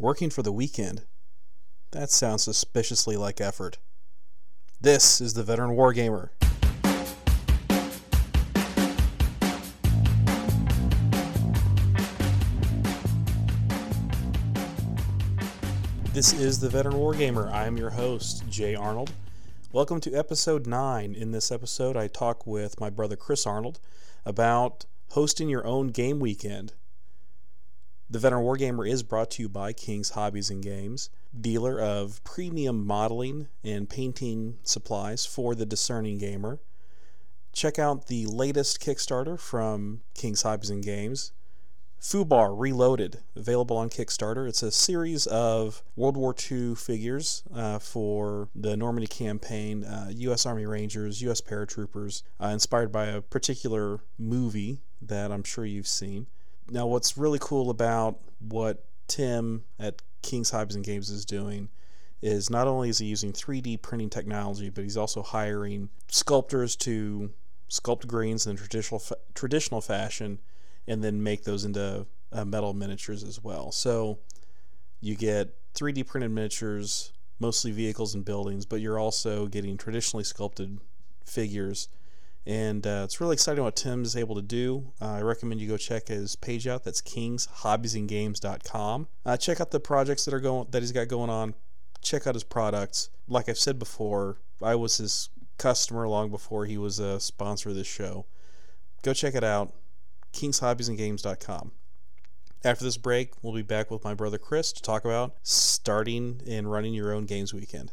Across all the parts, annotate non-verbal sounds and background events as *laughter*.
Working for the weekend? That sounds suspiciously like effort. This is the Veteran Wargamer. This is the Veteran Wargamer. I am your host, Jay Arnold. Welcome to episode 9. In this episode, I talk with my brother Chris Arnold about hosting your own game weekend. The Veteran Wargamer is brought to you by King's Hobbies and Games, dealer of premium modeling and painting supplies for the discerning gamer. Check out the latest Kickstarter from King's Hobbies and Games. Fubar Reloaded, available on Kickstarter. It's a series of World War II figures uh, for the Normandy campaign, uh, U.S. Army Rangers, U.S. paratroopers, uh, inspired by a particular movie that I'm sure you've seen. Now, what's really cool about what Tim at King's Hobbies and Games is doing is not only is he using 3D printing technology, but he's also hiring sculptors to sculpt greens in traditional fa- traditional fashion and then make those into uh, metal miniatures as well. So you get 3D printed miniatures, mostly vehicles and buildings, but you're also getting traditionally sculpted figures. And uh, it's really exciting what Tim is able to do. Uh, I recommend you go check his page out. That's kingshobbiesandgames.com. Uh, check out the projects that are going that he's got going on. Check out his products. Like I've said before, I was his customer long before he was a sponsor of this show. Go check it out kingshobbiesandgames.com. After this break, we'll be back with my brother Chris to talk about starting and running your own games weekend.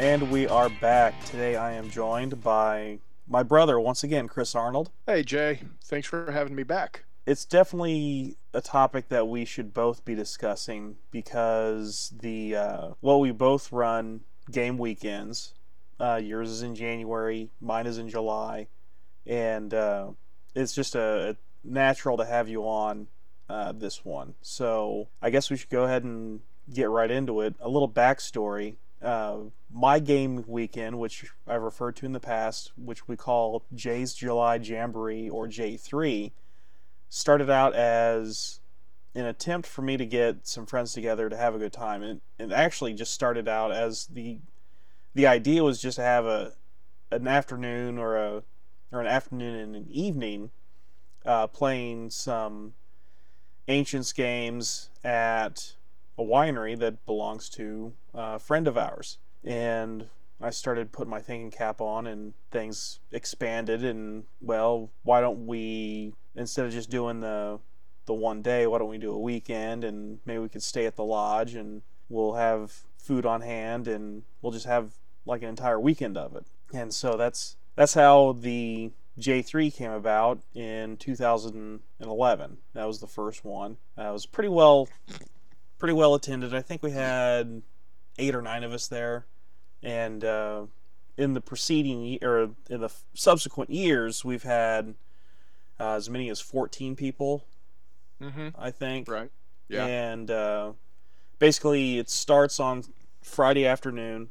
And we are back. Today I am joined by my brother, once again, Chris Arnold. Hey, Jay. Thanks for having me back. It's definitely a topic that we should both be discussing because the uh, well, we both run game weekends. Uh, yours is in January, mine is in July, and uh, it's just a, a, natural to have you on uh, this one. So I guess we should go ahead and get right into it. A little backstory. Uh, my game weekend, which I've referred to in the past, which we call Jay's July Jamboree or J3, started out as an attempt for me to get some friends together to have a good time. And it actually just started out as the the idea was just to have a an afternoon or a or an afternoon and an evening uh, playing some ancients games at a winery that belongs to a friend of ours. And I started putting my thinking cap on and things expanded and well why don't we instead of just doing the the one day why don't we do a weekend and maybe we could stay at the lodge and we'll have food on hand and we'll just have like an entire weekend of it. And so that's that's how the J3 came about in 2011 that was the first one. Uh, it was pretty well pretty well attended. I think we had eight or nine of us there. And uh, in the preceding or in the subsequent years we've had uh, as many as 14 people mm-hmm. i think. Right. Yeah. And uh, basically it starts on friday afternoon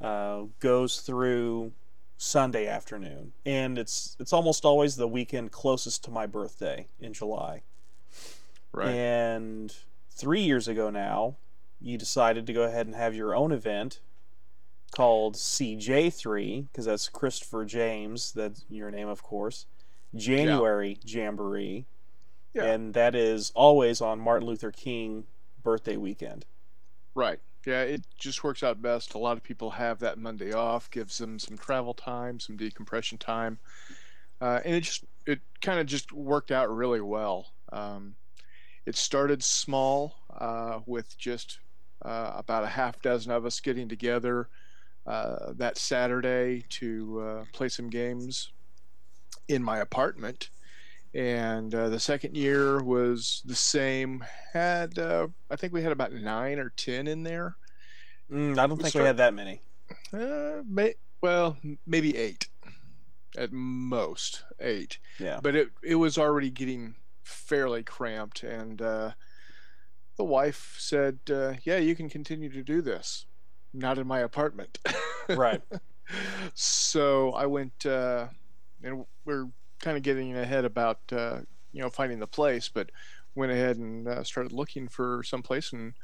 uh, goes through sunday afternoon. And it's it's almost always the weekend closest to my birthday in july. Right. And three years ago now you decided to go ahead and have your own event called CJ3 because that's Christopher James. That's your name, of course. January yeah. Jamboree, yeah. and that is always on Martin Luther King birthday weekend. Right. Yeah, it just works out best. A lot of people have that Monday off, gives them some travel time, some decompression time, uh, and it just it kind of just worked out really well. Um, it started small uh, with just uh, about a half dozen of us getting together uh, that Saturday to uh, play some games in my apartment. And uh, the second year was the same. Had uh, I think we had about nine or ten in there. Mm, I don't we think we had that many. Uh, may... well, maybe eight at most eight. Yeah. But it it was already getting fairly cramped, and uh, the wife said, uh, "Yeah, you can continue to do this." Not in my apartment. right. *laughs* so I went, uh, and we're kind of getting ahead about uh, you know finding the place, but went ahead and uh, started looking for some place and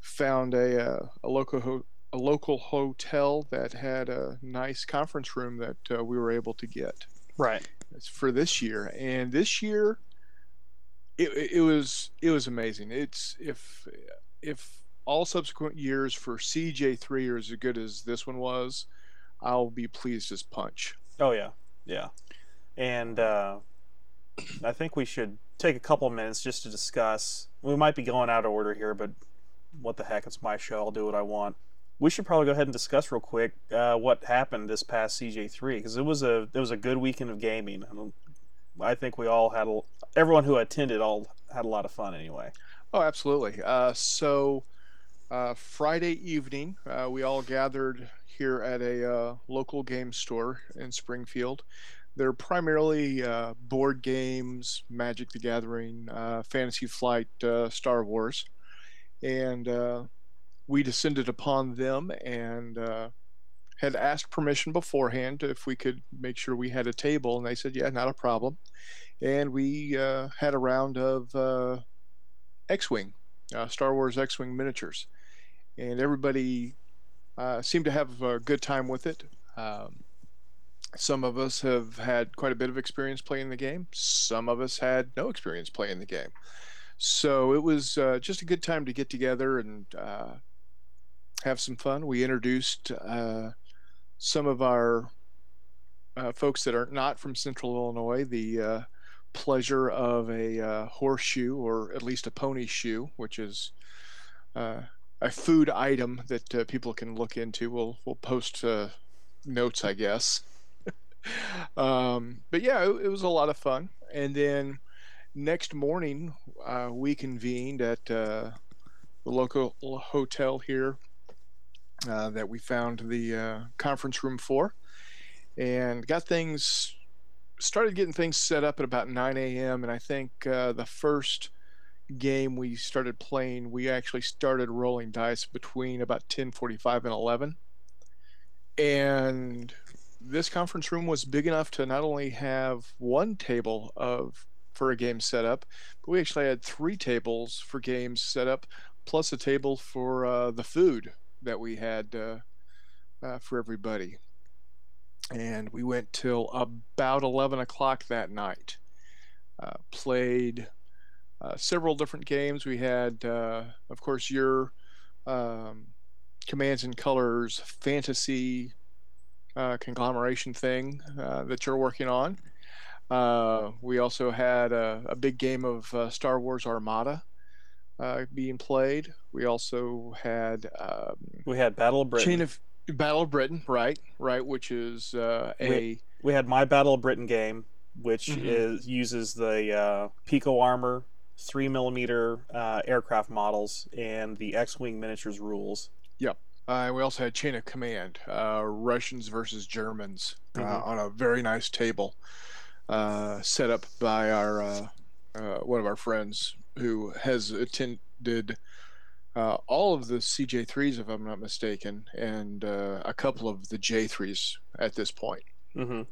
found a uh, a local ho- a local hotel that had a nice conference room that uh, we were able to get Right. It's for this year. And this year, it, it was it was amazing. It's if if all subsequent years for CJ3 are as good as this one was, I'll be pleased as punch. Oh yeah, yeah. And uh, I think we should take a couple minutes just to discuss. We might be going out of order here, but what the heck? It's my show. I'll do what I want. We should probably go ahead and discuss real quick uh, what happened this past CJ3 because it was a it was a good weekend of gaming. I, think we all had a, everyone who attended all had a lot of fun anyway. Oh, absolutely. Uh, so uh, Friday evening, uh, we all gathered here at a uh, local game store in Springfield. They're primarily uh, board games, Magic the Gathering, uh, Fantasy Flight, Star Wars. And we descended upon them and had asked permission beforehand if we could make sure we had a table. And they said, yeah, not a problem. And we uh, had a round of uh, X-wing, uh, Star Wars X-wing miniatures, and everybody uh, seemed to have a good time with it. Um, some of us have had quite a bit of experience playing the game. Some of us had no experience playing the game. So it was uh, just a good time to get together and uh, have some fun. We introduced uh, some of our uh, folks that are not from Central Illinois the uh, pleasure of a uh, horseshoe or at least a pony shoe, which is uh, a food item that uh, people can look into. We'll we'll post uh, notes, I guess. *laughs* um, but yeah, it, it was a lot of fun. And then next morning, we convened at the local hotel here uh, that we found the uh, conference room for, and got things started getting things set up at about 9 a.m. And I think uh, the first game we started playing, we actually started rolling dice between about 10:45 and 11. And this conference room was big enough to not only have one table of for a game set up, but we actually had three tables for games set up, plus a table for uh, the food that we had uh, uh, for everybody and we went till about 11 o'clock that night. Uh, played several different games. We had, of course, your um, Commands and Colors fantasy uh, conglomeration thing uh, that you're working on. Uh, we also had a, a big game of Star Wars Armada being played. We also had um, We had Battle of Britain. Chain of Battle of Britain, right, right, which is uh, a We- we had my Battle of Britain game, which Mhm. is uses the uh, Pico armor, three millimeter uh, aircraft models, and the X-wing miniatures rules. Yep. Uh, we also had Chain of Command, uh, Russians versus Germans, uh, Mhm. on a very nice table, uh, set up by our uh, uh, one of our friends who has attended uh, all of the CJ3s, if I'm not mistaken, and uh, a couple of the J3s at this point. hmm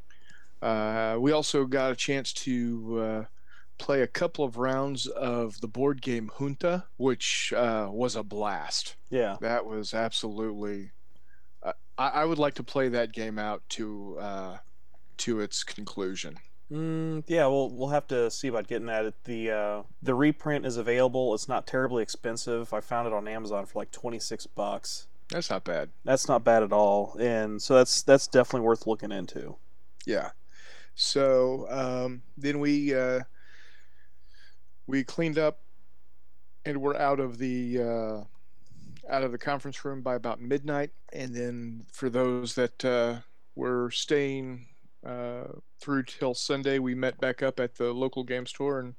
Uh, we also got a chance to uh, play a couple of rounds of the board game Junta, which uh, was a blast. Yeah, That was absolutely. Uh, I, I would like to play that game out to uh, to its conclusion. Mm, yeah. We'll we'll have to see about getting that. The uh, the reprint is available. It's not terribly expensive. I found it on Amazon for like twenty six bucks. That's not bad. That's not bad at all, and so that's that's definitely worth looking into. Yeah. So um, then we uh, we cleaned up and we're out of the uh, out of the conference room by about midnight. And then for those that uh, were staying through till Sunday, we met back up at the local game store and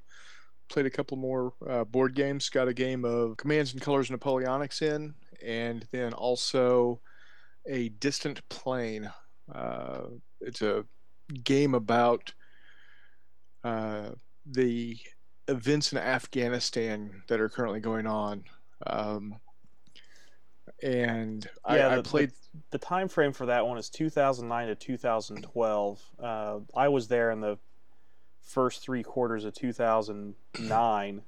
played a couple more uh, board games. Got a game of Commands and Colors Napoleonics in, and then also a Distant Plain. Uh, it's a game about uh, the events in Afghanistan that are currently going on. Um, and Yeah, I, I the- played. the time frame for that one is 2009 to 2012. Uh, I was there in the first three quarters of 2009,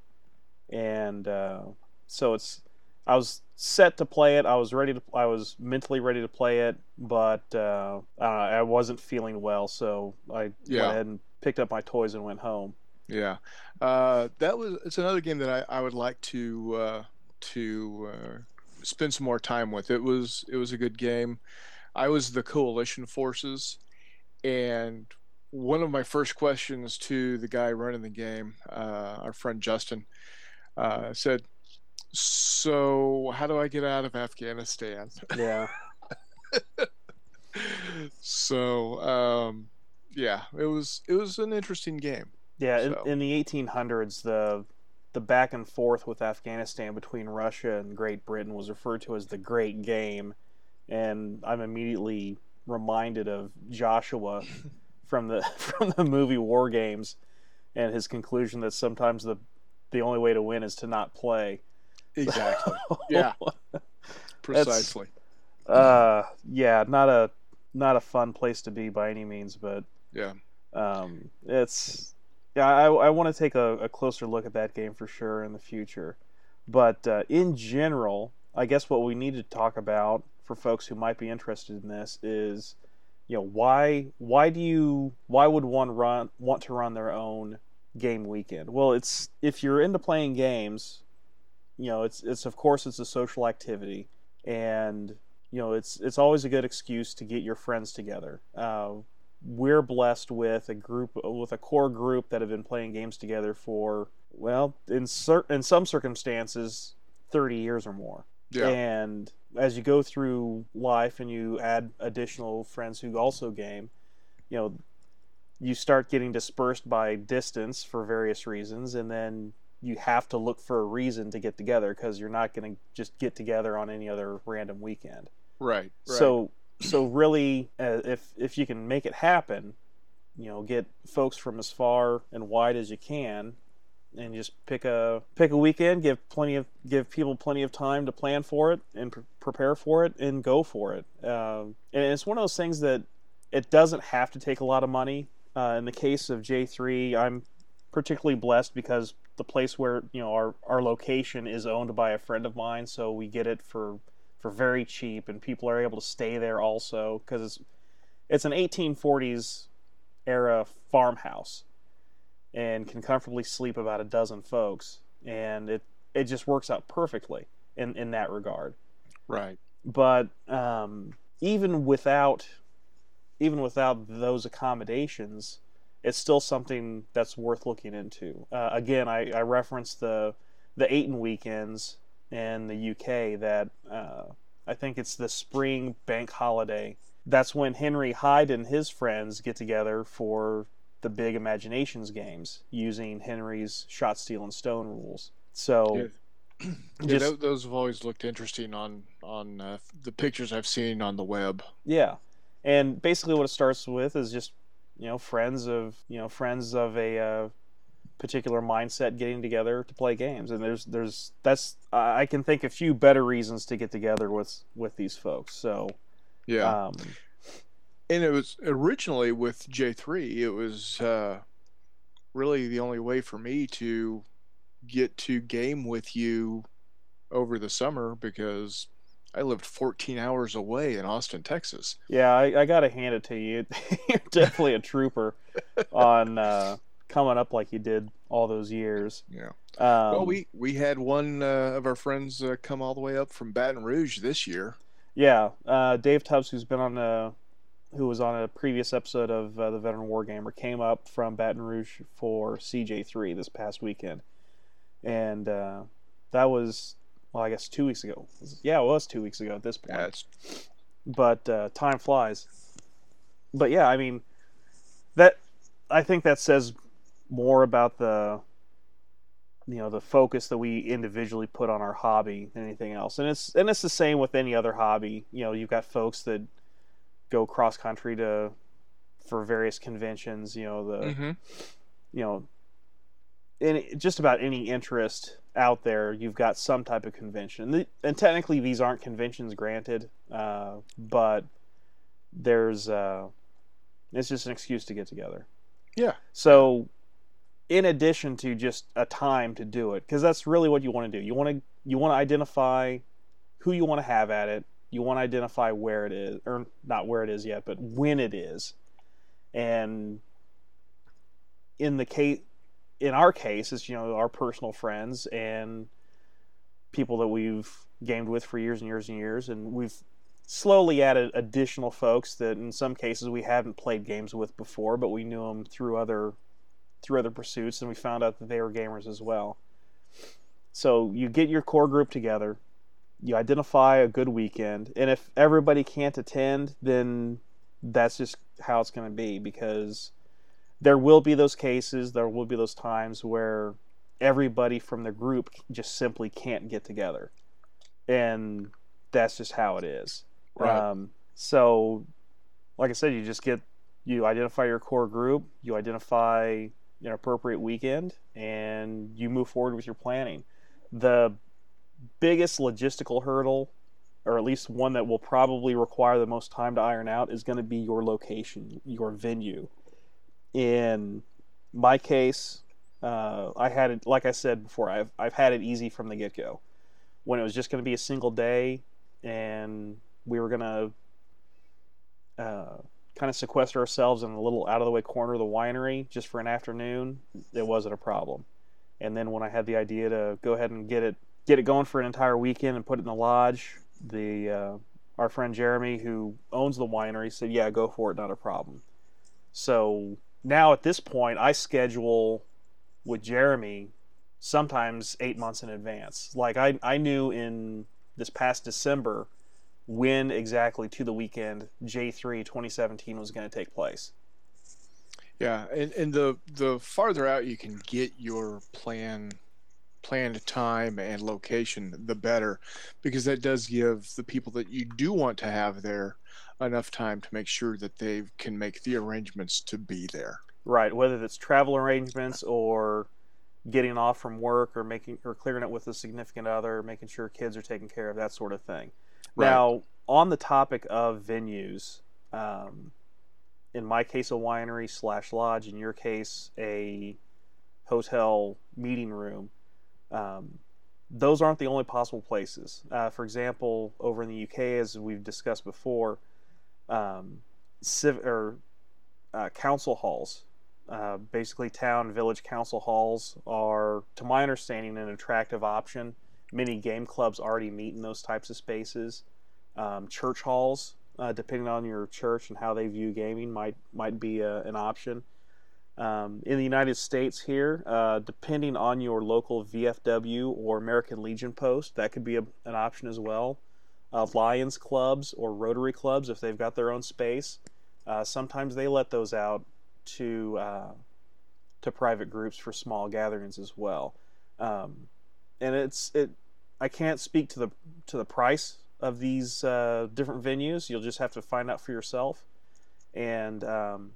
and uh, so it's I was set to play it. I was ready to. I was mentally ready to play it, but uh, I, know, I wasn't feeling well, so I Yeah. went ahead and picked up my toys and went home. Yeah, uh, that was. It's another game that I, I would like to uh, to uh, spend some more time with. It was it was a good game. I was the coalition forces, and one of my first questions to the guy running the game, uh, our friend Justin, uh, said, "So how do I get out of Afghanistan?" Yeah, *laughs* so um, yeah, it was it was an interesting game. yeah. So- In, in the 1800s, the the back and forth with Afghanistan between Russia and Great Britain was referred to as the Great Game, and I'm immediately reminded of Joshua *laughs* from the *laughs* from the movie War Games, and his conclusion that sometimes the the only way to win is to not play. Exactly. *laughs* Yeah. Precisely. uh, yeah, not a not a fun place to be by any means, but Yeah. um, it's yeah. I, I want to take a, a closer look at that game for sure in the future. But uh, in general, I guess what we need to talk about for folks who might be interested in this is, you know, why why do you why would one run want to run their own game weekend? Well, it's if you're into playing games, you know, it's it's of course it's a social activity, and you know it's it's always a good excuse to get your friends together. Uh, we're blessed with a group with a core group that have been playing games together for well in cer- in some circumstances 30 years or more Yeah. and as you go through life and you add additional friends who also game you know you start getting dispersed by distance for various reasons and then you have to look for a reason to get together because you're not going to just get together on any other random weekend Right. right. so so really, uh, if if you can make it happen, you know, get folks from as far and wide as you can, and just pick a pick a weekend. Give plenty of give people plenty of time to plan for it and pre- prepare for it and go for it. Um, and it's one of those things that it doesn't have to take a lot of money. Uh, in the case of J three, I'm particularly blessed because the place where you know our our location is owned by a friend of mine, so we get it for for very cheap, and people are able to stay there also because it's it's an 1840s era farmhouse, and can comfortably sleep about a dozen folks, and it it just works out perfectly in in that regard. right. But um, even without even without those accommodations, it's still something that's worth looking into. Uh, again, I, I referenced the the Ayton weekends in the UK that uh, I think it's the spring bank holiday. That's when Henry Hyde and his friends get together for the big imaginations games using Henry's shot, steel, and stone rules. So Yeah. *clears throat* Yeah, just- tho- those have always looked interesting on on uh, the pictures I've seen on the web. Yeah, and basically what it starts with is just you know friends of you know friends of a uh, particular mindset getting together to play games, and there's there's that's I can think a few better reasons to get together with with these folks. So Yeah. um, and it was originally with J3, it was uh, really the only way for me to get to game with you over the summer because I lived 14 hours away in Austin, Texas. yeah, I, I got to hand it to you. *laughs* You're definitely a trooper *laughs* on uh, coming up like you did all those years. Yeah. Um, well, we we had one uh, of our friends uh, come all the way up from Baton Rouge this year. Yeah, uh, Dave Tubbs, who's been on a, who was on a previous episode of uh, the Veteran Wargamer, came up from Baton Rouge for CJ3 this past weekend, and uh, that was well, I guess two weeks ago. Yeah, it was two weeks ago at this point. Yeah, But uh, time flies. But yeah, I mean, that I think that says more about the you know the focus that we individually put on our hobby than anything else and it's and it's the same with any other hobby you know you've got folks that go cross country to for various conventions you know the Mhm. you know in just about any interest out there, you've got some type of convention. And, and technically, these aren't conventions granted, uh, but there's uh, it's just an excuse to get together. Yeah. So, in addition to just a time to do it, because that's really what you want to do. You want to you want to identify who you want to have at it. You want to identify where it is, or not where it is yet, but when it is. And in the case, in our case, it's you know our personal friends and people that we've gamed with for years and years and years, and we've slowly added additional folks that in some cases we haven't played games with before, but we knew them through other through other pursuits, and we found out that they were gamers as well. So you get your core group together, you identify a good weekend, and if everybody can't attend, then that's just how it's going to be because there will be those cases, there will be those times where everybody from the group just simply can't get together. And that's just how it is. Right. Um, so, like I said, you just get, you identify your core group, you identify an appropriate weekend, and you move forward with your planning. The biggest logistical hurdle, or at least one that will probably require the most time to iron out, is going to be your location, your venue in my case, uh, I had it like I said before. I've I've had it easy from the get go. When it was just going to be a single day, and we were going to uh, kind of sequester ourselves in a little out of the way corner of the winery just for an afternoon, it wasn't a problem. And then when I had the idea to go ahead and get it get it going for an entire weekend and put it in the lodge, the uh, our friend Jeremy, who owns the winery, said, "Yeah, go for it, not a problem." So now at this point, I schedule with Jeremy sometimes eight months in advance. Like I, I knew in this past December when exactly to the weekend J3 2017 was going to take place. Yeah, and, and the the farther out you can get your plan planned time and location, the better, because that does give the people that you do want to have there enough time to make sure that they can make the arrangements to be there. Right, whether that's travel arrangements or getting off from work or making or clearing it with a significant other, making sure kids are taken care of, that sort of thing. Right. Now, on the topic of venues, um, in my case, a winery slash lodge. In your case, a hotel meeting room. Um, those aren't the only possible places. Uh, for example, over in the UK, as we've discussed before, um, civ- or uh, council halls, uh, basically town village council halls, are, to my understanding, an attractive option. Many game clubs already meet in those types of spaces. Um, church halls, uh, depending on your church and how they view gaming, might might be a, an option. Um, in the United States, here, uh, depending on your local VFW or American Legion post, that could be a, an option as well uh, Lions clubs or Rotary clubs, if they've got their own space, uh, sometimes they let those out to uh, to private groups for small gatherings as well. Um, and it's it. I can't speak to the to the price of these uh, different venues. You'll just have to find out for yourself, and um,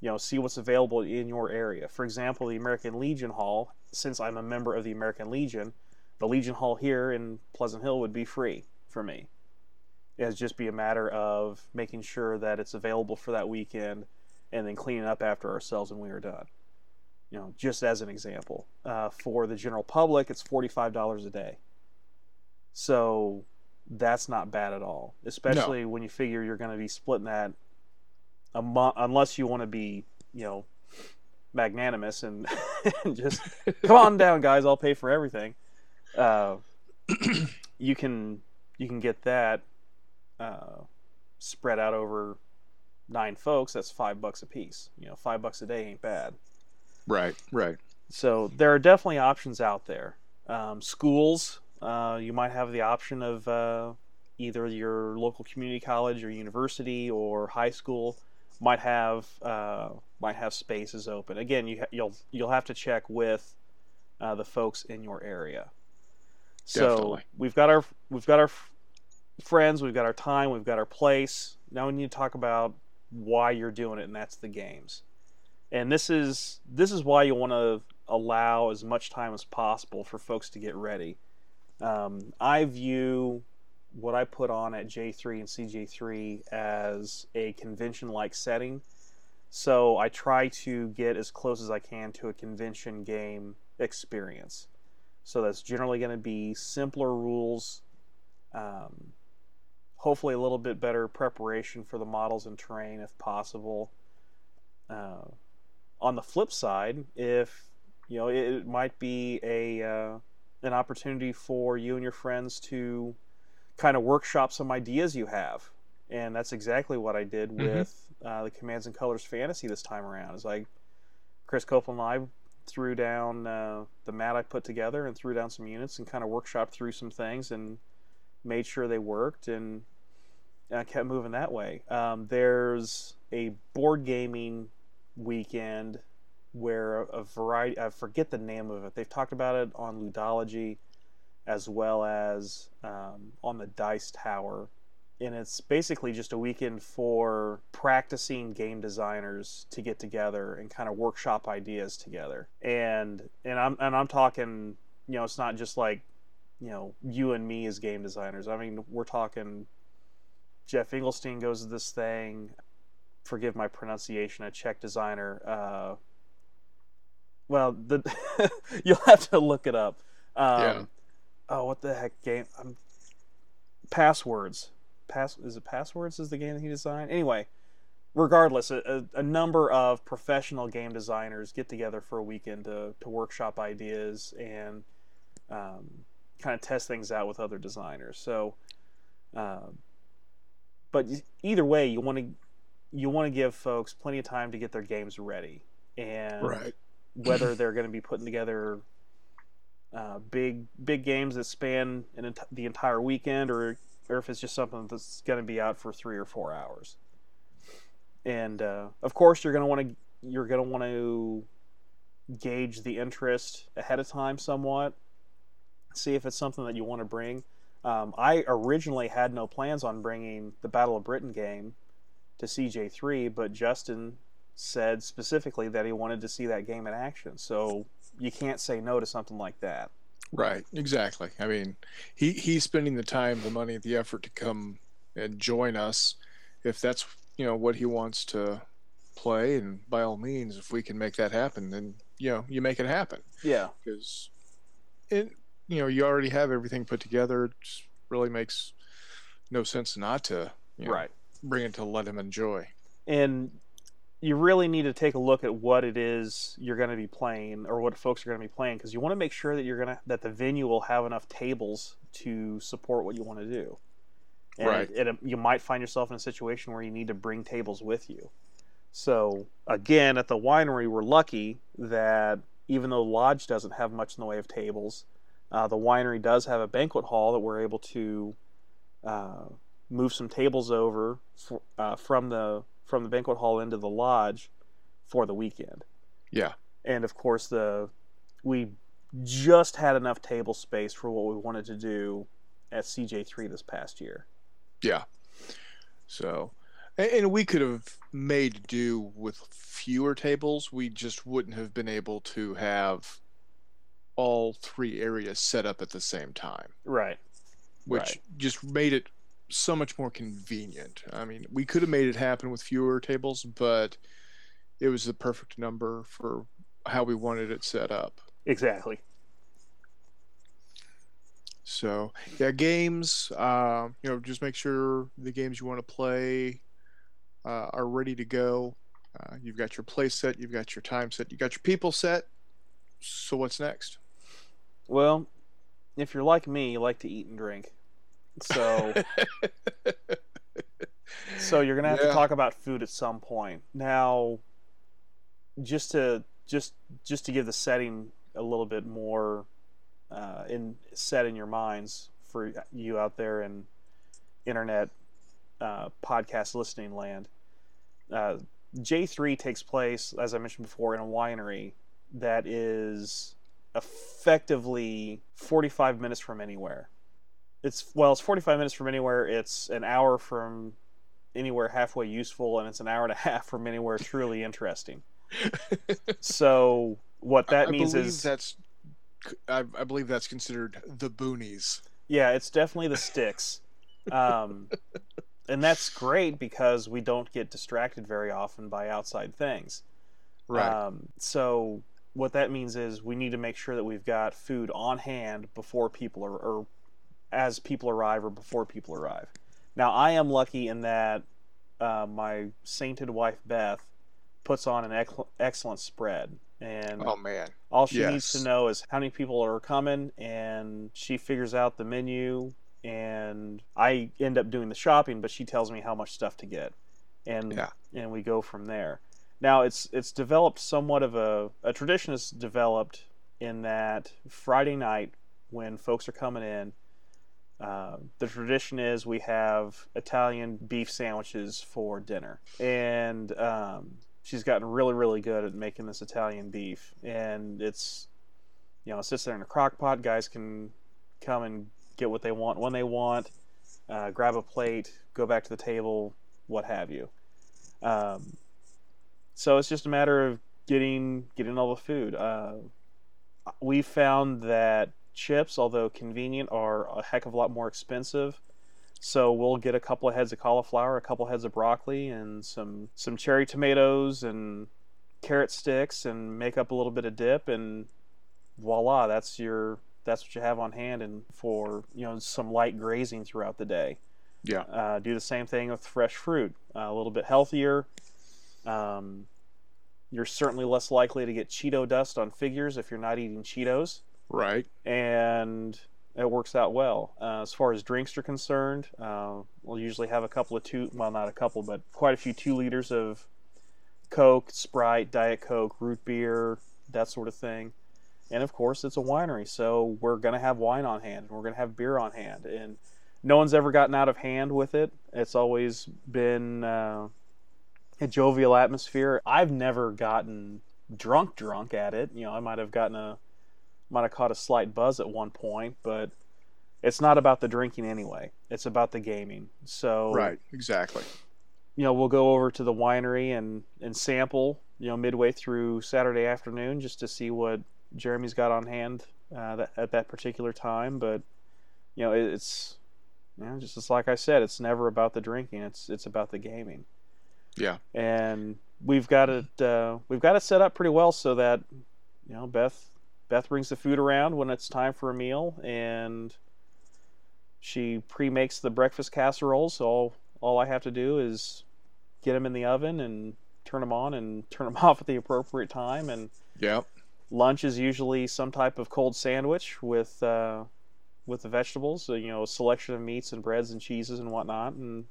you know see what's available in your area. For example, the American Legion Hall. Since I'm a member of the American Legion, the Legion Hall here in Pleasant Hill would be free for me. It'd just be a matter of making sure that it's available for that weekend and then cleaning up after ourselves when we are done. You know, just as an example. Uh, for the general public, it's $45 a day. So that's not bad at all, especially no. when you figure you're going to be splitting that unless you want to be, you know, magnanimous and, *laughs* and just come on down, guys. I'll pay for everything. Uh, you can you can get that uh, spread out over nine folks, that's five bucks a piece. You know, five bucks a day ain't bad. Right, right. So there are definitely options out there. Um, schools, uh, you might have the option of uh, either your local community college or university or high school might have uh, might have spaces open. Again, you ha- you'll you'll have to check with uh, the folks in your area. So Definitely. we've got our we've got our friends, we've got our time, we've got our place. Now we need to talk about why you're doing it, and that's the games. And this is this is why you want to allow as much time as possible for folks to get ready. Um, I view what I put on at J3 and CJ3 as a convention like setting. So I try to get as close as I can to a convention game experience. So that's generally going to be simpler rules, um, hopefully a little bit better preparation for the models and terrain if possible. Uh, on the flip side, if you know, it, might be a uh, an opportunity for you and your friends to kind of workshop some ideas you have, and that's exactly what I did mm-hmm. with uh, the Commands and Colors Fantasy this time around. Is like Chris Copeland and I threw down uh, the mat I put together and threw down some units and kind of workshopped through some things and made sure they worked and I kept moving that way. Um, there's a board gaming weekend where a variety I forget the name of it. They've talked about it on Ludology as well as um, on the Dice Tower. And it's basically just a weekend for practicing game designers to get together and kind of workshop ideas together. And and I'm and I'm talking, you know, it's not just like, you know, you and me as game designers. I mean, we're talking Geoff Engelstein goes to this thing. Forgive my pronunciation, a Czech designer. Uh, well, the *laughs* you'll have to look it up. Um, yeah. Oh, what the heck game? Um, passwords. Pass is it passwords? Is the game that he designed? Anyway, regardless, a, a, number of professional game designers get together for a weekend to to workshop ideas and um, kind of test things out with other designers. So, uh, but either way, you want to you want to give folks plenty of time to get their games ready and right whether they're going to be putting together uh, big big games that span an, the entire weekend, or or if it's just something that's going to be out for three or four hours. And uh, of course, you're going to want to you're going to want to gauge the interest ahead of time somewhat. See if it's something that you want to bring. Um, I originally had no plans on bringing the Battle of Britain game to CJ3, but Justin said specifically that he wanted to see that game in action. So you can't say no to something like that. Right, exactly. I mean, he he's spending the time, the money, the effort to come and join us. If that's you know what he wants to play, and by all means, if we can make that happen, then you know you make it happen. Yeah, because it you know you already have everything put together. It really makes no sense not to you know, right bring it to let him enjoy. And you really need to take a look at what it is you're going to be playing or what folks are going to be playing because you want to make sure that you're going to that the venue will have enough tables to support what you want to do. And right. it, it, you might find yourself in a situation where you need to bring tables with you. So again at the winery we're lucky that even though the lodge doesn't have much in the way of tables uh, the winery does have a banquet hall that we're able to uh, move some tables over for, uh, from the from the banquet hall into the lodge for the weekend. Yeah. And of course the we just had enough table space for what we wanted to do at CJ3 this past year. Yeah. So and we could have made do with fewer tables. We just wouldn't have been able to have all three areas set up at the same time. Right. Which right. just made it so much more convenient. I mean, we could have made it happen with fewer tables, but it was the perfect number for how we wanted it set up. Exactly. So yeah, games. Uh, you know, just make sure the games you want to play uh, are ready to go. Uh, you've got your play set, you've got your time set, you got your people set. So what's next? Well, if you're like me, you like to eat and drink. So, *laughs* so you're gonna have yeah. to talk about food at some point. Now, just to just just to give the setting a little bit more uh, in set in your minds for you out there in internet uh, podcast listening land. Uh, J3 takes place, as I mentioned before, in a winery that is effectively 45 minutes from anywhere it's well, it's 45 minutes from anywhere. It's an hour from anywhere halfway useful, and it's an hour and a *laughs* half from anywhere truly interesting. *laughs* so what that I means is that's I, I believe that's considered the boonies. Yeah, it's definitely the sticks. Um, and that's great because we don't get distracted very often by outside things. Right. Um, so what that means is we need to make sure that we've got food on hand before people are, or as people arrive or before people arrive. Now I am lucky in that uh, my sainted wife Beth puts on an ex- excellent spread, and oh man. all she needs to know is how many people are coming, and she figures out the menu. And I end up doing the shopping, but she tells me how much stuff to get, and Yeah. and we go from there. Now it's it's developed somewhat of a a tradition is developed in that Friday night when folks are coming in, uh, the tradition is we have Italian beef sandwiches for dinner, and um, she's gotten really really good at making this Italian beef, and it's you know it sits there in a crock pot. Guys can come and get what they want when they want, uh, grab a plate, go back to the table, what have you. Um, so it's just a matter of getting getting all the food. Uh, we found that chips, although convenient, are a heck of a lot more expensive. So we'll get a couple of heads of cauliflower, a couple of heads of broccoli, and some some cherry tomatoes and carrot sticks, and make up a little bit of dip, and voila, that's your that's what you have on hand, and for you know some light grazing throughout the day. Yeah. Uh, do the same thing with fresh fruit, uh, a little bit healthier. Um, you're certainly less likely to get Cheeto dust on figures if you're not eating Cheetos, Right. and it works out well. Uh, as far as drinks are concerned, uh, we'll usually have a couple of two, well, not a couple, but quite a few two liters of Coke, Sprite, Diet Coke, root beer, that sort of thing. And of course, it's a winery, so we're going to have wine on hand, and we're going to have beer on hand. And no one's ever gotten out of hand with it. It's always been uh, a jovial atmosphere. I've never gotten drunk, drunk at it. You know, I might have gotten a, might have caught a slight buzz at one point, but it's not about the drinking anyway. It's about the gaming. So Right. Exactly. you know, we'll go over to the winery and, and sample, you know, midway through Saturday afternoon just to see what Jeremy's got on hand uh, that, at that particular time. But, you know, it, it's, you know, just like I said, it's never about the drinking. It's it's about the gaming. Yeah. And we've got it uh, we've got it set up pretty well so that, you know, Beth Beth brings the food around when it's time for a meal, and she pre-makes the breakfast casseroles. So all all I have to do is get them in the oven and turn them on and *laughs* turn them off at the appropriate time. And Yeah. lunch is usually some type of cold sandwich with uh, with the vegetables. So, you know, a selection of meats and breads and cheeses and whatnot. And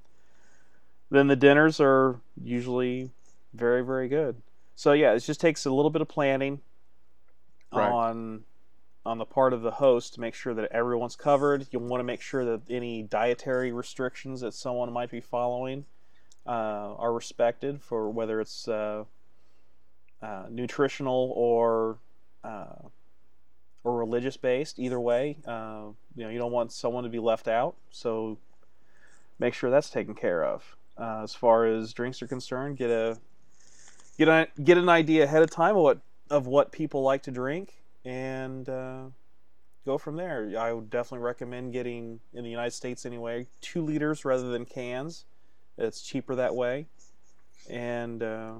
then the dinners are usually very very good. So yeah, it just takes a little bit of planning Right. on on the part of the host to make sure that everyone's covered. You want to make sure that any dietary restrictions that someone might be following uh, are respected for whether it's uh, uh, nutritional or uh, or religious based. Either way, uh, you know you don't want someone to be left out. So make sure that's taken care of. Uh, as far as drinks are concerned, get a get a get an idea ahead of time of what of what people like to drink and uh, go from there. I would definitely recommend getting in the United States anyway two liters rather than cans. It's cheaper that way, and uh,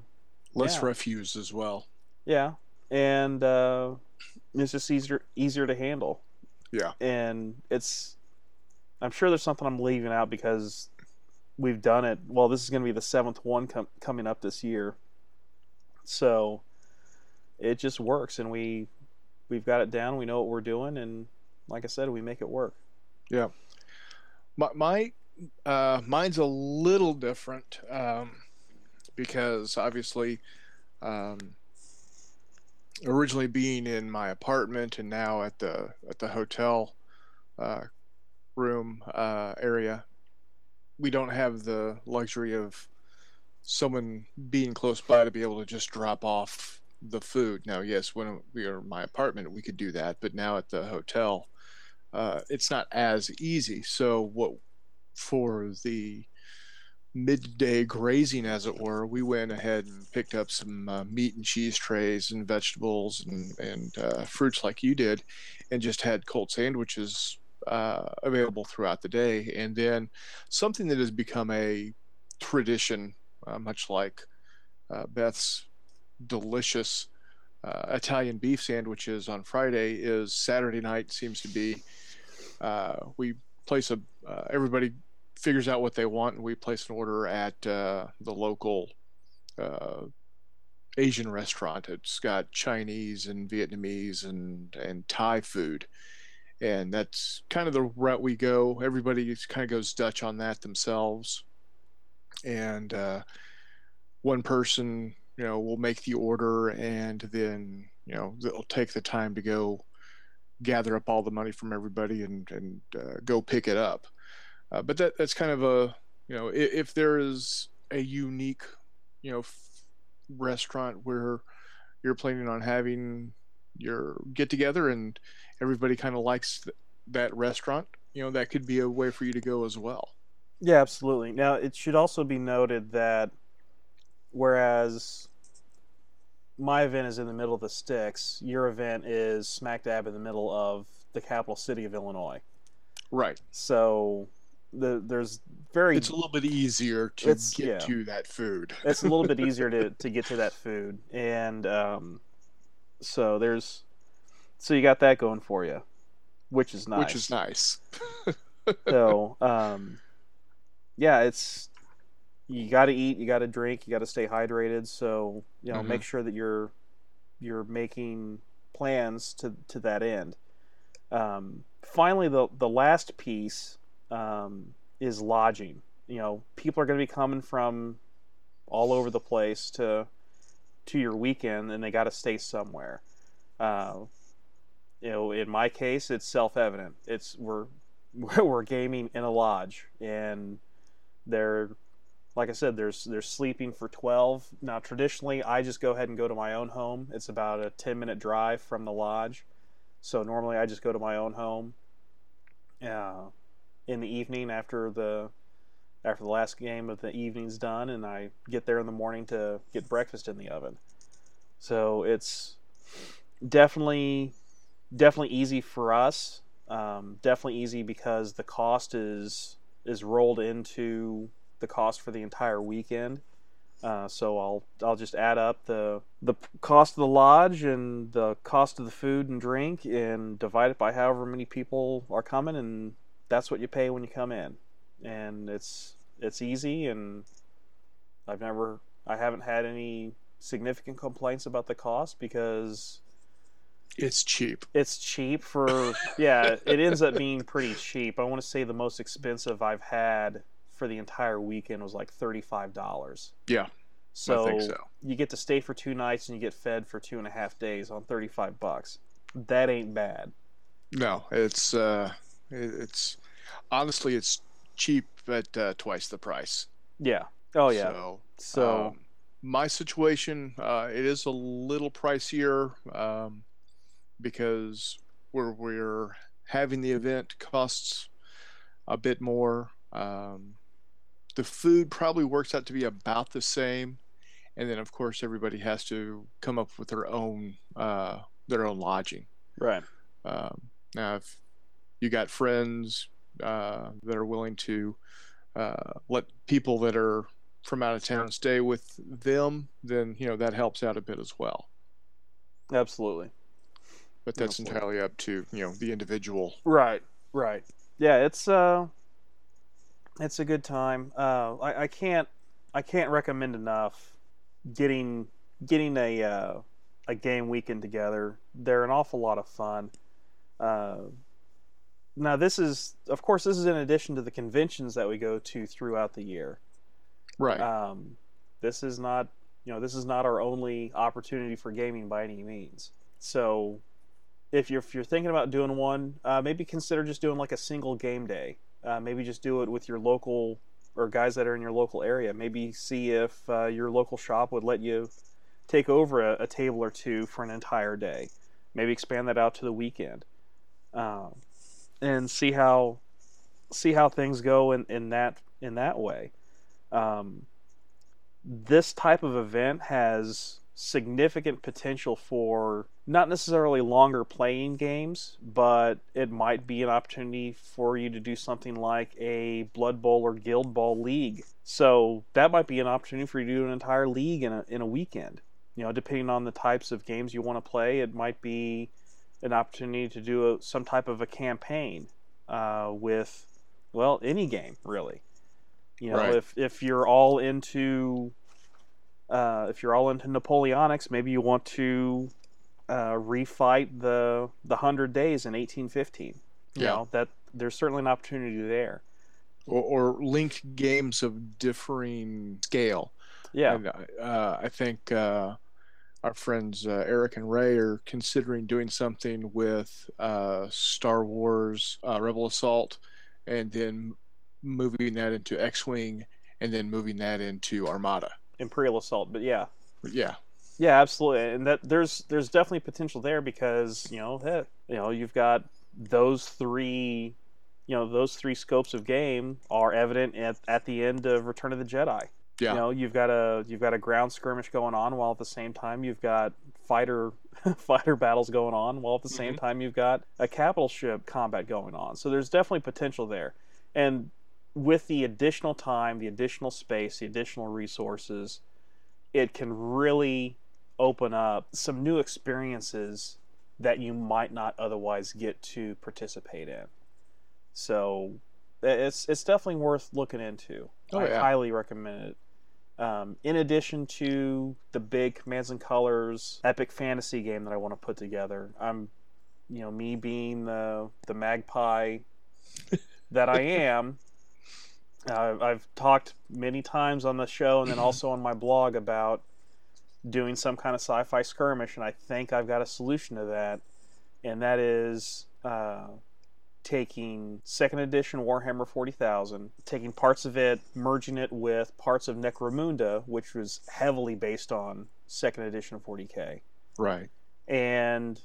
Less Yeah. refuse as well. yeah, and uh, it's just easier easier to handle. Yeah. and it's I'm sure there's something I'm leaving out because we've done it. Well, this is going to be the seventh one com- coming up this year, so it just works, and we we've got it down. We know what we're doing, and like I said, we make it work. Yeah, my, my uh, mine's a little different um, because obviously, um, originally being in my apartment and now at the at the hotel uh, room uh, area, we don't have the luxury of someone being close by to be able to just drop off the food. Now, yes, when we are in my apartment, we could do that, but now at the hotel, uh, it's not as easy. So, what for the midday grazing, as it were, we went ahead and picked up some uh, meat and cheese trays and vegetables and, and uh, fruits like you did, and just had cold sandwiches uh, available throughout the day. And then something that has become a tradition, uh, much like uh, Beth's delicious uh, Italian beef sandwiches on Friday, is Saturday night seems to be. we place a everybody figures out what they want, and we place an order at uh, the local uh, Asian restaurant. It's got Chinese and Vietnamese and and Thai food, and that's kind of the route we go. Everybody kind of goes Dutch on that themselves, and uh, one person, you know, we'll make the order, and then you know it'll take the time to go gather up all the money from everybody and and uh, go pick it up uh, but that that's kind of a you know if, if there is a unique you know f- restaurant where you're planning on having your get together and everybody kind of likes th- that restaurant, you know that could be a way for you to go as well. Yeah, absolutely. Now it should also be noted that whereas my event is in the middle of the sticks, your event is smack dab in the middle of the capital city of Illinois. Right. So the there's very it's a little bit easier to get yeah. to that food. *laughs* it's a little bit easier to, *laughs* to get to that food, and um, so there's so you got that going for you, which is nice. Which is nice. *laughs* so um, yeah, it's you got to eat, you got to drink, you got to stay hydrated. So you know, mm-hmm. make sure that you're you're making plans to to that end. Um, finally, the the last piece um, is lodging. You know, people are going to be coming from all over the place to to your weekend, and they got to stay somewhere. Uh, you know, in my case, it's self-evident. It's we're *laughs* we're gaming in a lodge, and they're like I said, there's there's sleeping for twelve. Now, traditionally, I just go ahead and go to my own home. It's about a ten minute drive from the lodge, so normally I just go to my own home. Uh, in the evening after the after the last game of the evening's done, and I get there in the morning to get breakfast in the oven. So it's definitely definitely easy for us. Um, definitely easy because the cost is is rolled into the cost for the entire weekend. Uh, so I'll I'll just add up the the cost of the lodge and the cost of the food and drink and divide it by however many people are coming and that's what you pay when you come in, and it's it's easy, and I've never I haven't had any significant complaints about the cost because it's cheap. It's cheap for yeah. It ends up being pretty cheap. I want to say the most expensive I've had for the entire weekend was like thirty five dollars. Yeah. So, so, you get to stay for two nights and you get fed for two and a half days on thirty five bucks. That ain't bad. No, it's uh, it's honestly it's cheap at uh, twice the price. Yeah. Oh yeah. So, so um, my situation uh, it is a little pricier um, because where we're having the event costs a bit more. Um, the food probably works out to be about the same, and then of course everybody has to come up with their own uh, their own lodging. Right. Um, now, if you got friends uh, that are willing to uh, let people that are from out of town stay with them, then you know that helps out a bit as well. Absolutely. But that's Absolutely. entirely up to you know the individual. Right. Right. Yeah. It's uh, it's a good time. Uh, I, I can't I can't recommend enough getting getting a uh, a game weekend together. They're an awful lot of fun. Uh, now this is of course this is in addition to the conventions that we go to throughout the year right um, this is not you know this is not our only opportunity for gaming by any means so if you're, if you're thinking about doing one uh, maybe consider just doing like a single game day uh, maybe just do it with your local or guys that are in your local area. Maybe see if uh, your local shop would let you take over a, a, table or two for an entire day. Maybe expand that out to the weekend. Um, and see how see how things go in, in that in that way. Um, this type of event has significant potential for not necessarily longer playing games, but it might be an opportunity for you to do something like a Blood Bowl or Guild Ball league. So that might be an opportunity for you to do an entire league in a in a weekend. You know, depending on the types of games you want to play, it might be an opportunity to do a, some type of a campaign uh, with, well, any game really. You know, Right. if if you're all into uh, if you're all into Napoleonics, maybe you want to uh, refight the the Hundred Days in 1815. You Yeah. know that there's certainly an opportunity there. or, or link games of differing scale. Yeah, And, uh, I think uh, our friends uh, Eric and Ray are considering doing something with uh, Star Wars uh, Rebel Assault, and then moving that into X-wing, and then moving that into Armada. Imperial Assault, but yeah, Yeah, yeah, absolutely, and that there's there's definitely potential there because you know heck, you know you've got those three. You know those three scopes of game are evident at, at the end of Return of the Jedi. yeah, You know, you've got a you've got a ground skirmish going on while at the same time you've got fighter *laughs* fighter battles going on while at the same mm-hmm. time you've got a capital ship combat going on. So there's definitely potential there. And with the additional time, the additional space, the additional resources, it can really open up some new experiences that you might not otherwise get to participate in. So it's it's definitely worth looking into. Oh, I yeah. highly recommend it. Um, in addition to the big Commands and Colors epic fantasy game that I want to put together, I'm, you know, me being the the magpie that I *laughs* am. Uh, I've talked many times on the show and then *clears throat* also on my blog about doing some kind of sci-fi skirmish, and I think I've got a solution to that, and that is uh, taking second edition Warhammer 40,000, taking parts of it, merging it with parts of Necromunda, which was heavily based on second edition 40k, right. and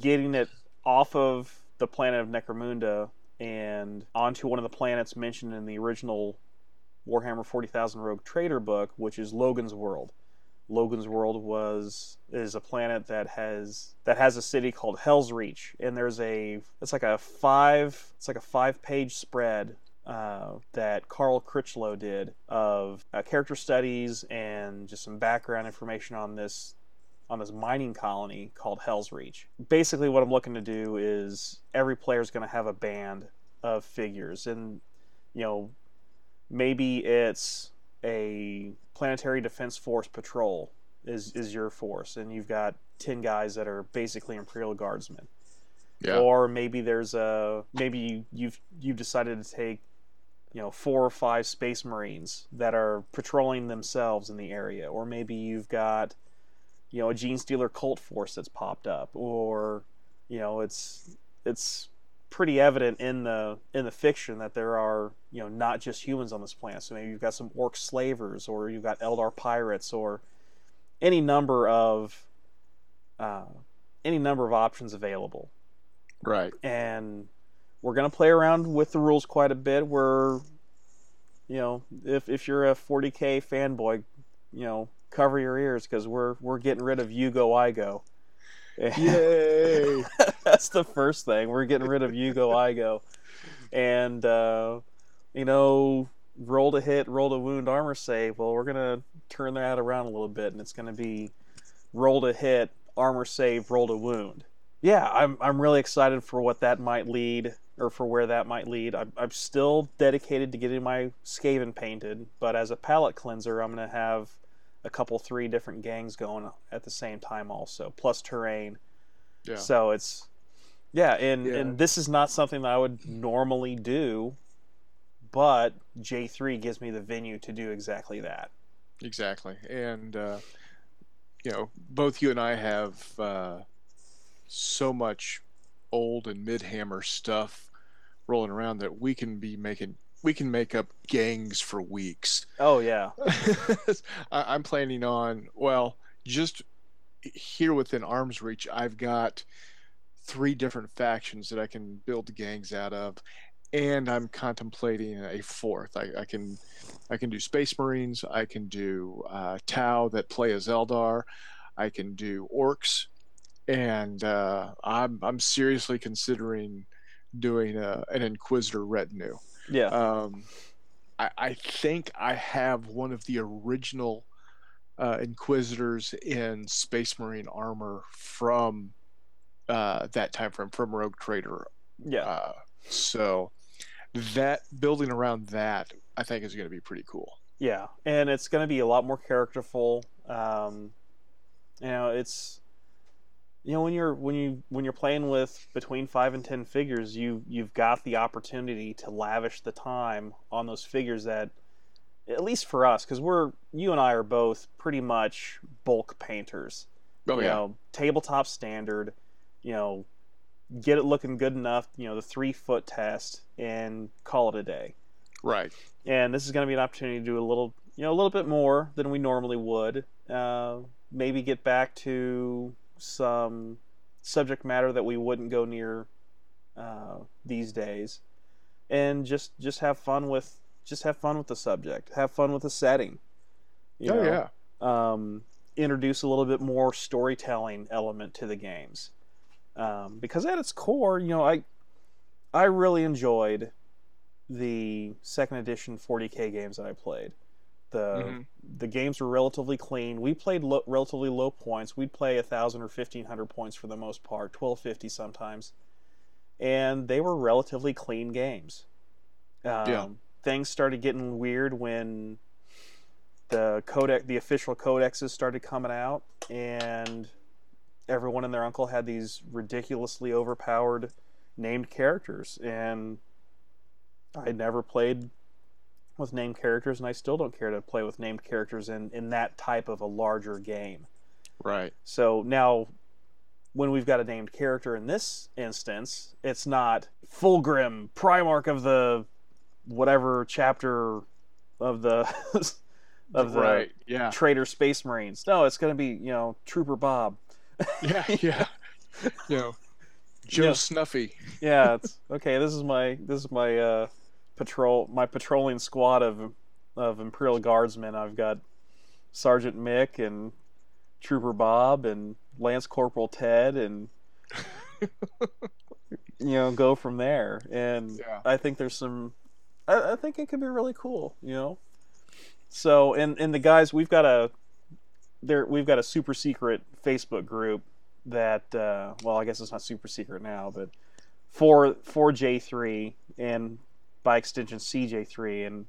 getting it off of the planet of Necromunda and onto one of the planets mentioned in the original Warhammer 40,000 Rogue Trader book, which is Logan's World. Logan's World was is a planet that has that has a city called Hell's Reach, and there's a it's like a five it's like a five page spread uh, that Carl Critchlow did of uh, character studies and just some background information on this on this mining colony called Hell's Reach. Basically, what I'm looking to do is every player is going to have a band of figures, and you know maybe it's a planetary defense force patrol is is your force and you've got 10 guys that are basically imperial guardsmen. Yeah, or maybe there's a maybe you, you've you've decided to take you know four or five space marines that are patrolling themselves in the area. Or maybe you've got you know a Genestealer cult force that's popped up or you know it's it's pretty evident in the in the fiction that there are you know not just humans on this planet so maybe you've got some orc slavers or you've got eldar pirates or any number of uh, any number of options available right. and we're gonna play around with the rules quite a bit. We're, you know, if if you're a 40k fanboy, you know, cover your ears because we're we're getting rid of you go I go. *laughs* Yay! That's the first thing. We're getting rid of you go I go, and uh, you know, roll to hit, roll to wound, armor save. Well, we're gonna turn that around a little bit, and it's gonna be roll to hit, armor save, roll to wound yeah, I'm I'm really excited for what that might lead, or for where that might lead. I'm, I'm still dedicated to getting my Skaven painted, but as a palette cleanser, I'm gonna have a couple three different gangs going at the same time, also plus terrain. Yeah. So it's yeah, and Yeah. and this is not something that I would normally do, but J3 gives me the venue to do exactly that. Exactly. And, uh, you know, both you and I have uh, so much old and mid hammer stuff rolling around that we can be making, we can make up gangs for weeks. Oh yeah, *laughs* I, I'm planning on, well, just here within arm's reach, I've got three different factions that I can build gangs out of. and I'm contemplating a fourth. I, I can I can do Space Marines. I can do uh, Tau that play as Eldar. I can do Orcs, and uh, I'm I'm seriously considering doing a, an Inquisitor retinue. Yeah. Um, I, I think I have one of the original uh, Inquisitors in Space Marine armor from uh, that time frame from Rogue Trader. yeah. Uh, so that building around that, I think, is going to be pretty cool. Yeah, and it's going to be a lot more characterful. Um, you know, it's you know when you're when you when you're playing with between five and ten figures, you you've got the opportunity to lavish the time on those figures that, at least for us, because we're you and I are both pretty much bulk painters. Oh you yeah, know, tabletop standard. You know, get it looking good enough. You know, the three foot test, and call it a day right. and this is going to be an opportunity to do a little you know a little bit more than we normally would uh, maybe get back to some subject matter that we wouldn't go near uh, these days. And just just have fun with just have fun with the subject. Have fun with the setting you oh know? yeah, um, introduce a little bit more storytelling element to the games. Um, because at its core you know i i really enjoyed the second edition 40k games that i played the Mhm. the games were relatively clean. We played lo- relatively low points. We'd play 1000 or 1500 points for the most part 1250 sometimes. And they were relatively clean games. Um, Yeah. things started getting weird when the codex the official codexes started coming out and everyone and their uncle had these ridiculously overpowered named characters. And i never played with named characters and i still don't care to play with named characters in, in that type of a larger game right. so now when we've got a named character in this instance it's not fulgrim primarch of the whatever chapter of the *laughs* of the right. Yeah. Trader Space Marines. No, it's going to be you know Trooper Bob. yeah. *laughs* Yeah. You know, Joe Yeah. Snuffy. Yeah, it's okay. This is my this is my uh, patrol my patrolling squad of of Imperial Guardsmen. I've got Sergeant Mick and Trooper Bob and Lance Corporal Ted and *laughs* you know go from there. And Yeah. I think there's some. I, I think it could be really cool. You know. So and and the guys we've got a there we've got a super secret Facebook group that uh, well I guess it's not super secret now but for for J three and by extension CJ three and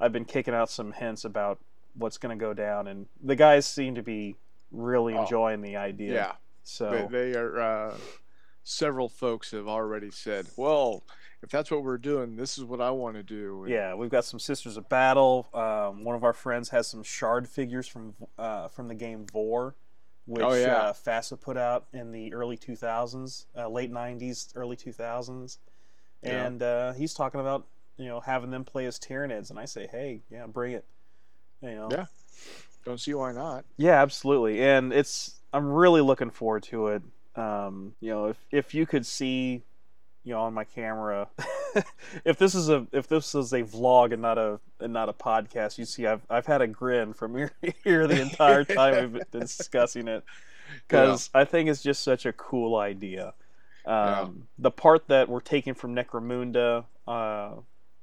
I've been kicking out some hints about what's going to go down and the guys seem to be really Oh. enjoying the idea. Yeah. So They, they are. Uh, several folks have already said, "Well, if that's what we're doing, this is what I want to do." And- Yeah, we've got some Sisters of Battle. Um, one of our friends has some shard figures from uh, from the game Vor, which Oh, yeah. uh, FASA put out in the early 2000s, uh, late 90s, early 2000s, Yeah. and uh, he's talking about you know having them play as Tyranids, and I say, hey, yeah, bring it. You know, Yeah. Don't see why not. yeah, absolutely, and it's I'm really looking forward to it. Um, you know, if if you could see, you know, on my camera, *laughs* if this is a if this is a vlog and not a and not a podcast, you see I've I've had a grin from ear to ear the entire time we've been *laughs* discussing it because I think it's just such a cool idea. Um, The part that we're taking from Necromunda, uh,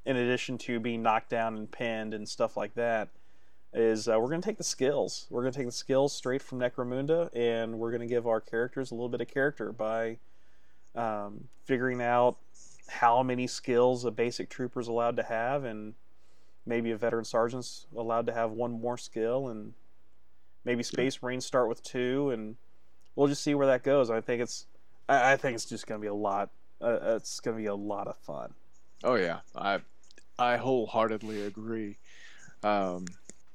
in addition to being knocked down and pinned and stuff like that, is uh, we're going to take the skills. We're going to take the skills straight from Necromunda, and we're going to give our characters a little bit of character by um, figuring out how many skills a basic trooper is allowed to have, and maybe a veteran sergeant's allowed to have one more skill, and maybe Space Marines start with two, and we'll just see where that goes. I think it's, I, I think it's just going to be a lot. Uh, it's going to be a lot of fun. Oh yeah, I I wholeheartedly agree. Um,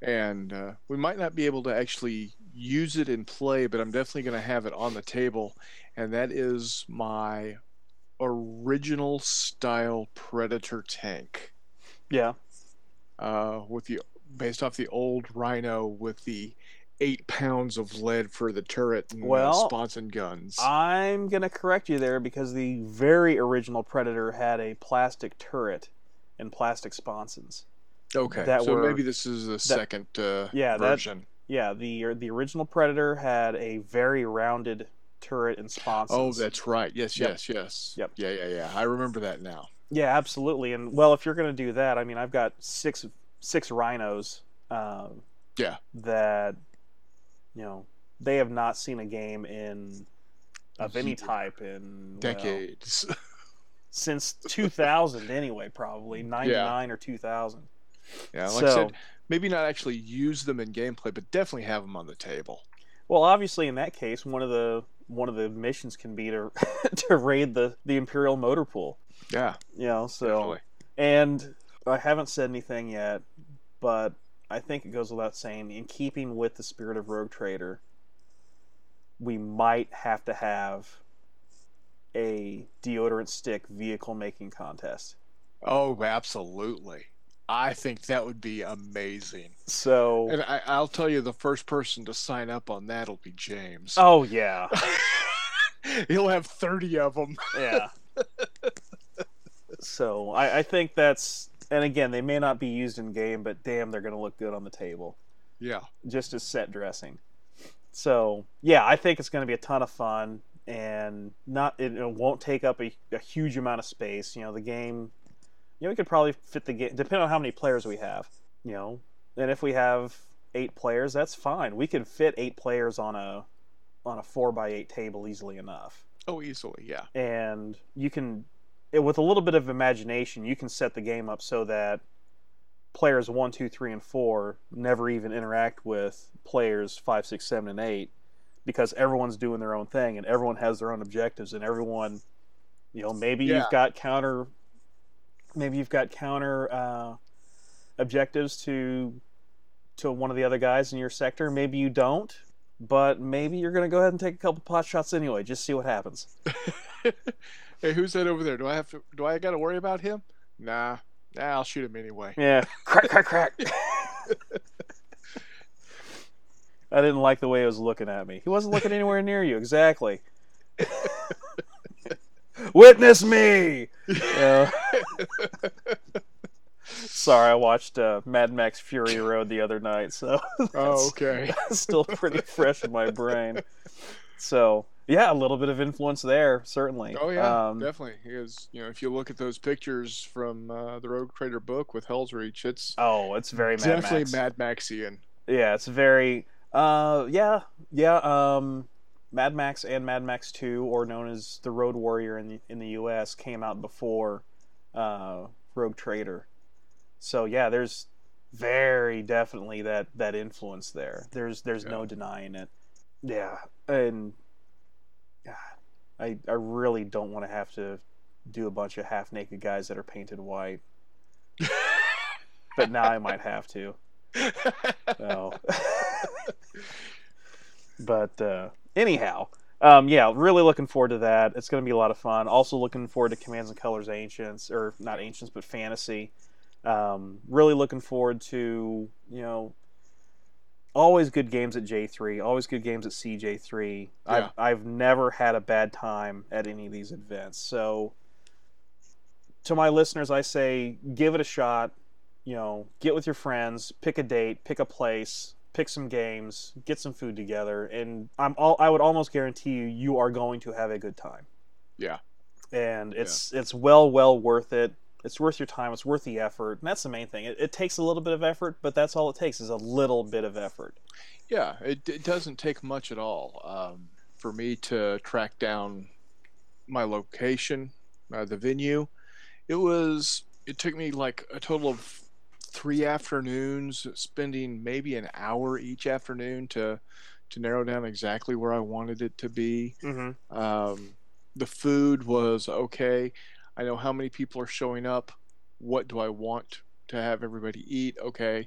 and uh, we might not be able to actually use it in play, but I'm definitely going to have it on the table, and that is my original style Predator tank, Yeah, uh, with the based off the old Rhino with the eight pounds of lead for the turret and Well, uh, sponson guns. I'm gonna correct you there because the very original Predator had a plastic turret and plastic sponsons. okay, that so were- maybe this is the second uh, Yeah, that- version. Yeah, the the original Predator had a very rounded turret and sponsons. Oh, that's right. Yes, Yep. yes, yes. Yep. Yeah, yeah, yeah. I remember that now. Yeah, absolutely. And well, if you're going to do that, I mean, I've got six six rhinos. Um, Yeah. That, you know, they have not seen a game in of any type in well, Decades. *laughs* since 2000 anyway, probably 99 or 2000. yeah, like I said, maybe not actually use them in gameplay, but definitely have them on the table. well, obviously, in that case, one of the one of the missions can be to *laughs* to raid the the Imperial motor pool. Yeah, You know, so. definitely. And I haven't said anything yet, but I think it goes without saying, in keeping with the spirit of Rogue Trader, we might have to have a deodorant stick vehicle making contest. Oh, absolutely. I think that would be amazing. So, And I, I'll tell you, the first person to sign up on that will be James. oh yeah, *laughs* He'll have 30 of them. yeah. *laughs* so I, I think that's, and again, they may not be used in game, but damn, they're going to look good on the table. Yeah. just as set dressing. So yeah, I think it's going to be a ton of fun, and not it, it won't take up a, a huge amount of space. You know, the game, you know, we could probably fit the game depending on how many players we have. You know, and if we have eight players, that's fine. We could fit eight players on a on a four by eight table easily enough, Oh, easily. Yeah. and you can, it, with a little bit of imagination, you can set the game up so that players one, two, three, and four never even interact with players five, six, seven, and eight because everyone's doing their own thing and everyone has their own objectives and everyone, you know, maybe Yeah. you've got counter, maybe you've got counter uh, objectives to to one of the other guys in your sector. Maybe you don't, but maybe you're going to go ahead and take a couple pot shots anyway. Just see what happens. *laughs* *laughs* hey, who's that over there? Do I have to? Do I got to worry about him? Nah. Nah, I'll shoot him anyway. Yeah, crack, crack, crack. *laughs* I didn't like the way he was looking at me. He wasn't looking anywhere near you. Exactly. *laughs* Witness me. Yeah. Sorry, I watched uh, Mad Max Fury Road the other night, so Oh, okay. still pretty fresh in my brain. So yeah, a little bit of influence there, certainly. Oh yeah, Um, definitely. Because you know, if you look at those pictures from uh, the Rogue Trader book with Hell's Reach, it's oh, it's very Mad definitely Max. Mad Maxian. Yeah, it's very uh yeah, yeah, um Mad Max and Mad Max 2 or known as the Road Warrior in the in the US came out before uh Rogue Trader. So yeah, there's very definitely that that influence there. There's there's no denying it. Yeah, and God, I I really don't want to have to do a bunch of half naked guys that are painted white. But now I might have to. So. *laughs* but uh, anyhow, um, yeah, really looking forward to that. It's going to be a lot of fun. Also looking forward to Commands and Colors Ancients, or not Ancients, but Fantasy. Um, really looking forward to you know always good games at J3, always good games at CJ3. Yeah. I've I've never had a bad time at any of these events. So to my listeners, I say give it a shot. You know, get with your friends, pick a date, pick a place, pick some games, get some food together, and I'm all I would almost guarantee you you are going to have a good time. Yeah. And it's it's well well worth it. It's worth your time. It's worth the effort. And that's the main thing. It, it takes a little bit of effort, but that's all it takes is a little bit of effort. Yeah, it, it doesn't take much at all um, for me to track down my location, uh, the venue. It was. It took me like a total of three afternoons, spending maybe an hour each afternoon to to narrow down exactly where I wanted it to be. Mm-hmm. Um, the food was okay. I know how many people are showing up. What do I want to have everybody eat? Okay.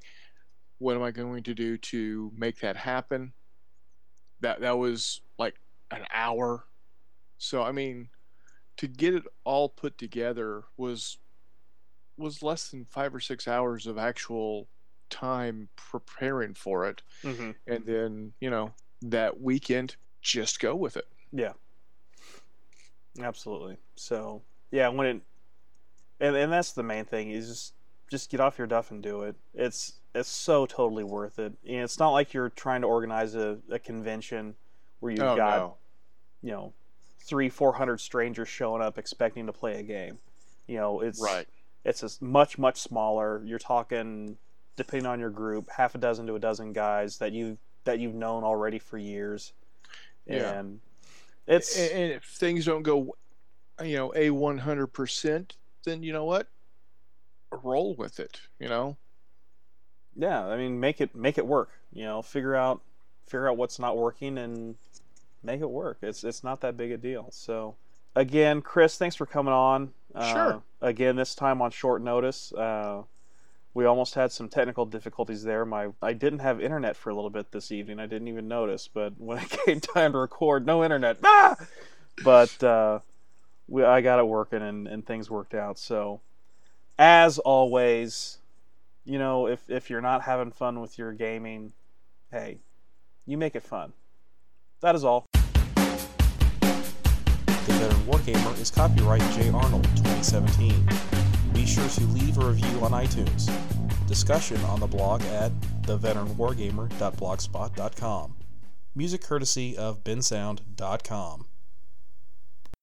What am I going to do to make that happen? That that was like an hour. So I mean, to get it all put together was was less than five or six hours of actual time preparing for it, Mm-hmm. and then you know that weekend just go with it. Yeah. Absolutely. So yeah, when it and and that's the main thing is just just get off your duff and do it. It's it's so totally worth it. And it's not like you're trying to organize a, a convention where you've oh got no, you know three four hundred strangers showing up expecting to play a game. You know, it's right? it's a much much smaller. You're talking depending on your group, half a dozen to a dozen guys that you that you've known already for years. Yeah. And it's and, and if things don't go, you know, a one hundred percent, then you know what, roll with it. You know, yeah i mean make it make it work you know figure out figure out what's not working and make it work. It's it's not that big a deal. So again chris thanks for coming on Sure. uh, again this time on short notice. Uh, we almost had some technical difficulties there. My i didn't have internet for a little bit this evening. I didn't even notice but when *laughs* it came time to record no internet. Ah! but uh, we, i got it working and, and things worked out so as always you know, if if you're not having fun with your gaming, hey, you make it fun. That is all. The Veteran Wargamer is copyright J. Arnold 2017. Be sure to leave a review on iTunes. Discussion on the blog at theveteranwargamer.blogspot.com. Music courtesy of bensound.com.